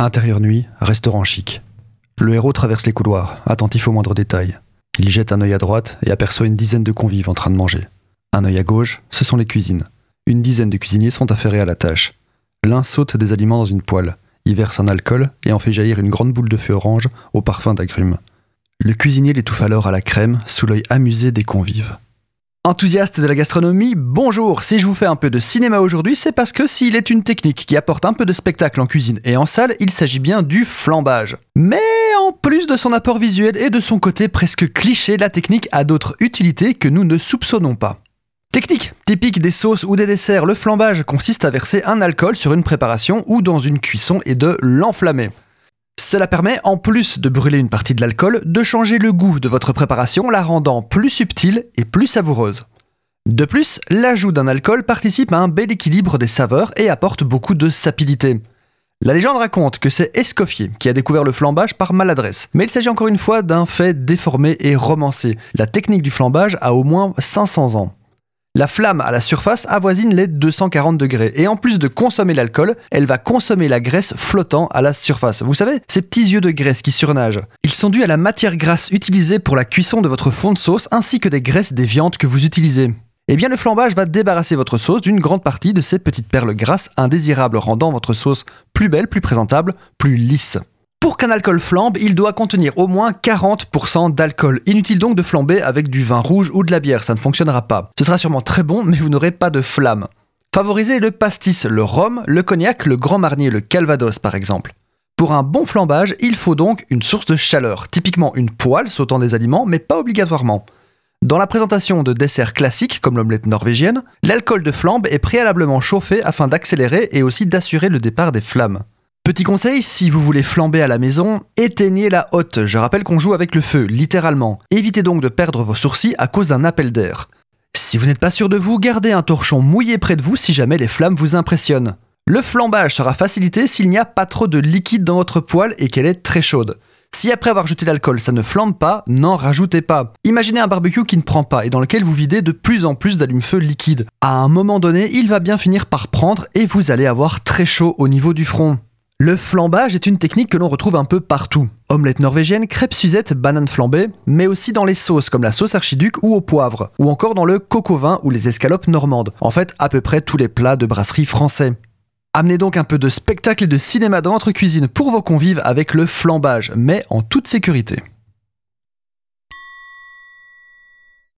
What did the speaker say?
Intérieur nuit, restaurant chic. Le héros traverse les couloirs, attentif aux moindres détails. Il jette un œil à droite et aperçoit une dizaine de convives en train de manger. Un œil à gauche, ce sont les cuisines. Une dizaine de cuisiniers sont affairés à la tâche. L'un saute des aliments dans une poêle, y verse un alcool et en fait jaillir une grande boule de feu orange au parfum d'agrumes. Le cuisinier l'étouffe alors à la crème sous l'œil amusé des convives. Enthousiaste de la gastronomie, bonjour Si je vous fais un peu de cinéma aujourd'hui, c'est parce que s'il est une technique qui apporte un peu de spectacle en cuisine et en salle, il s'agit bien du flambage. Mais en plus de son apport visuel et de son côté presque cliché, la technique a d'autres utilités que nous ne soupçonnons pas. Technique typique des sauces ou des desserts, le flambage consiste à verser un alcool sur une préparation ou dans une cuisson et de l'enflammer. Cela permet, en plus de brûler une partie de l'alcool, de changer le goût de votre préparation, la rendant plus subtile et plus savoureuse. De plus, l'ajout d'un alcool participe à un bel équilibre des saveurs et apporte beaucoup de sapidité. La légende raconte que c'est Escoffier qui a découvert le flambage par maladresse, mais il s'agit encore une fois d'un fait déformé et romancé. La technique du flambage a au moins 500 ans. La flamme à la surface avoisine les 240 degrés et en plus de consommer l'alcool, elle va consommer la graisse flottant à la surface. Vous savez, ces petits yeux de graisse qui surnagent. Ils sont dus à la matière grasse utilisée pour la cuisson de votre fond de sauce ainsi que des graisses des viandes que vous utilisez. Eh bien, le flambage va débarrasser votre sauce d'une grande partie de ces petites perles grasses indésirables, rendant votre sauce plus belle, plus présentable, plus lisse. Qu'un alcool flambe, il doit contenir au moins 40% d'alcool. Inutile donc de flamber avec du vin rouge ou de la bière, ça ne fonctionnera pas. Ce sera sûrement très bon, mais vous n'aurez pas de flamme. Favorisez le pastis, le rhum, le cognac, le grand marnier, le calvados par exemple. Pour un bon flambage, il faut donc une source de chaleur, typiquement une poêle sautant des aliments, mais pas obligatoirement. Dans la présentation de desserts classiques comme l'omelette norvégienne, l'alcool de flambe est préalablement chauffé afin d'accélérer et aussi d'assurer le départ des flammes. Petit conseil, si vous voulez flamber à la maison, éteignez la hotte. Je rappelle qu'on joue avec le feu, littéralement. Évitez donc de perdre vos sourcils à cause d'un appel d'air. Si vous n'êtes pas sûr de vous, gardez un torchon mouillé près de vous si jamais les flammes vous impressionnent. Le flambage sera facilité s'il n'y a pas trop de liquide dans votre poêle et qu'elle est très chaude. Si après avoir jeté l'alcool ça ne flambe pas, n'en rajoutez pas. Imaginez un barbecue qui ne prend pas et dans lequel vous videz de plus en plus d'allume-feu liquide. À un moment donné, il va bien finir par prendre et vous allez avoir très chaud au niveau du front. Le flambage est une technique que l'on retrouve un peu partout. Omelette norvégienne, crêpe Suzette, banane flambée, mais aussi dans les sauces comme la sauce archiduc ou au poivre, ou encore dans le coco vin ou les escalopes normandes. En fait, à peu près tous les plats de brasserie français. Amenez donc un peu de spectacle et de cinéma dans votre cuisine pour vos convives avec le flambage, mais en toute sécurité.